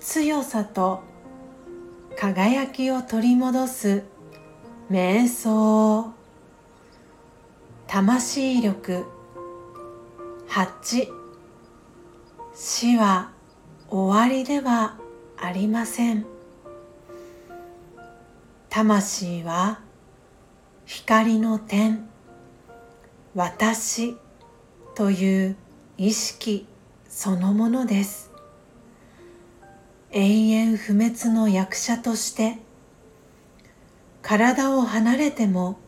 強さと輝きを取り戻す瞑想。魂力8死は終わりではありません。魂は光の点。私という意識そのものです。永遠不滅の役者として体を離れても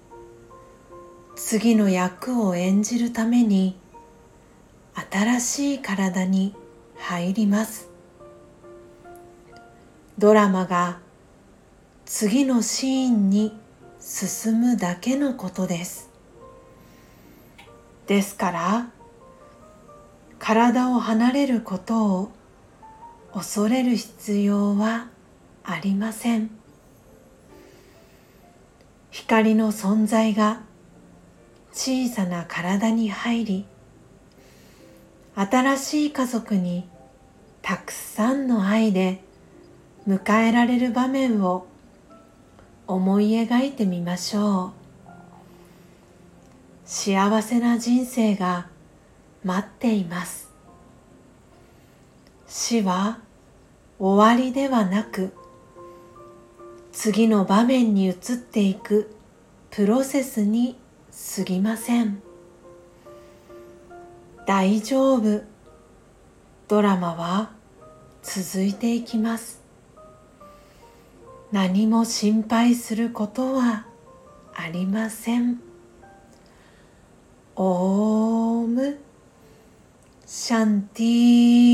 次の役を演じるために新しい体に入ります。ドラマが次のシーンに進むだけのことです。ですから体を離れることを恐れる必要はありません。光の存在が小さな体に入り新しい家族にたくさんの愛で迎えられる場面を思い描いてみましょう。幸せな人生が待っています。死は終わりではなく次の場面に移っていくプロセスに過ぎません。大丈夫。ドラマは続いていきます。何も心配することはありません。オームシャンティー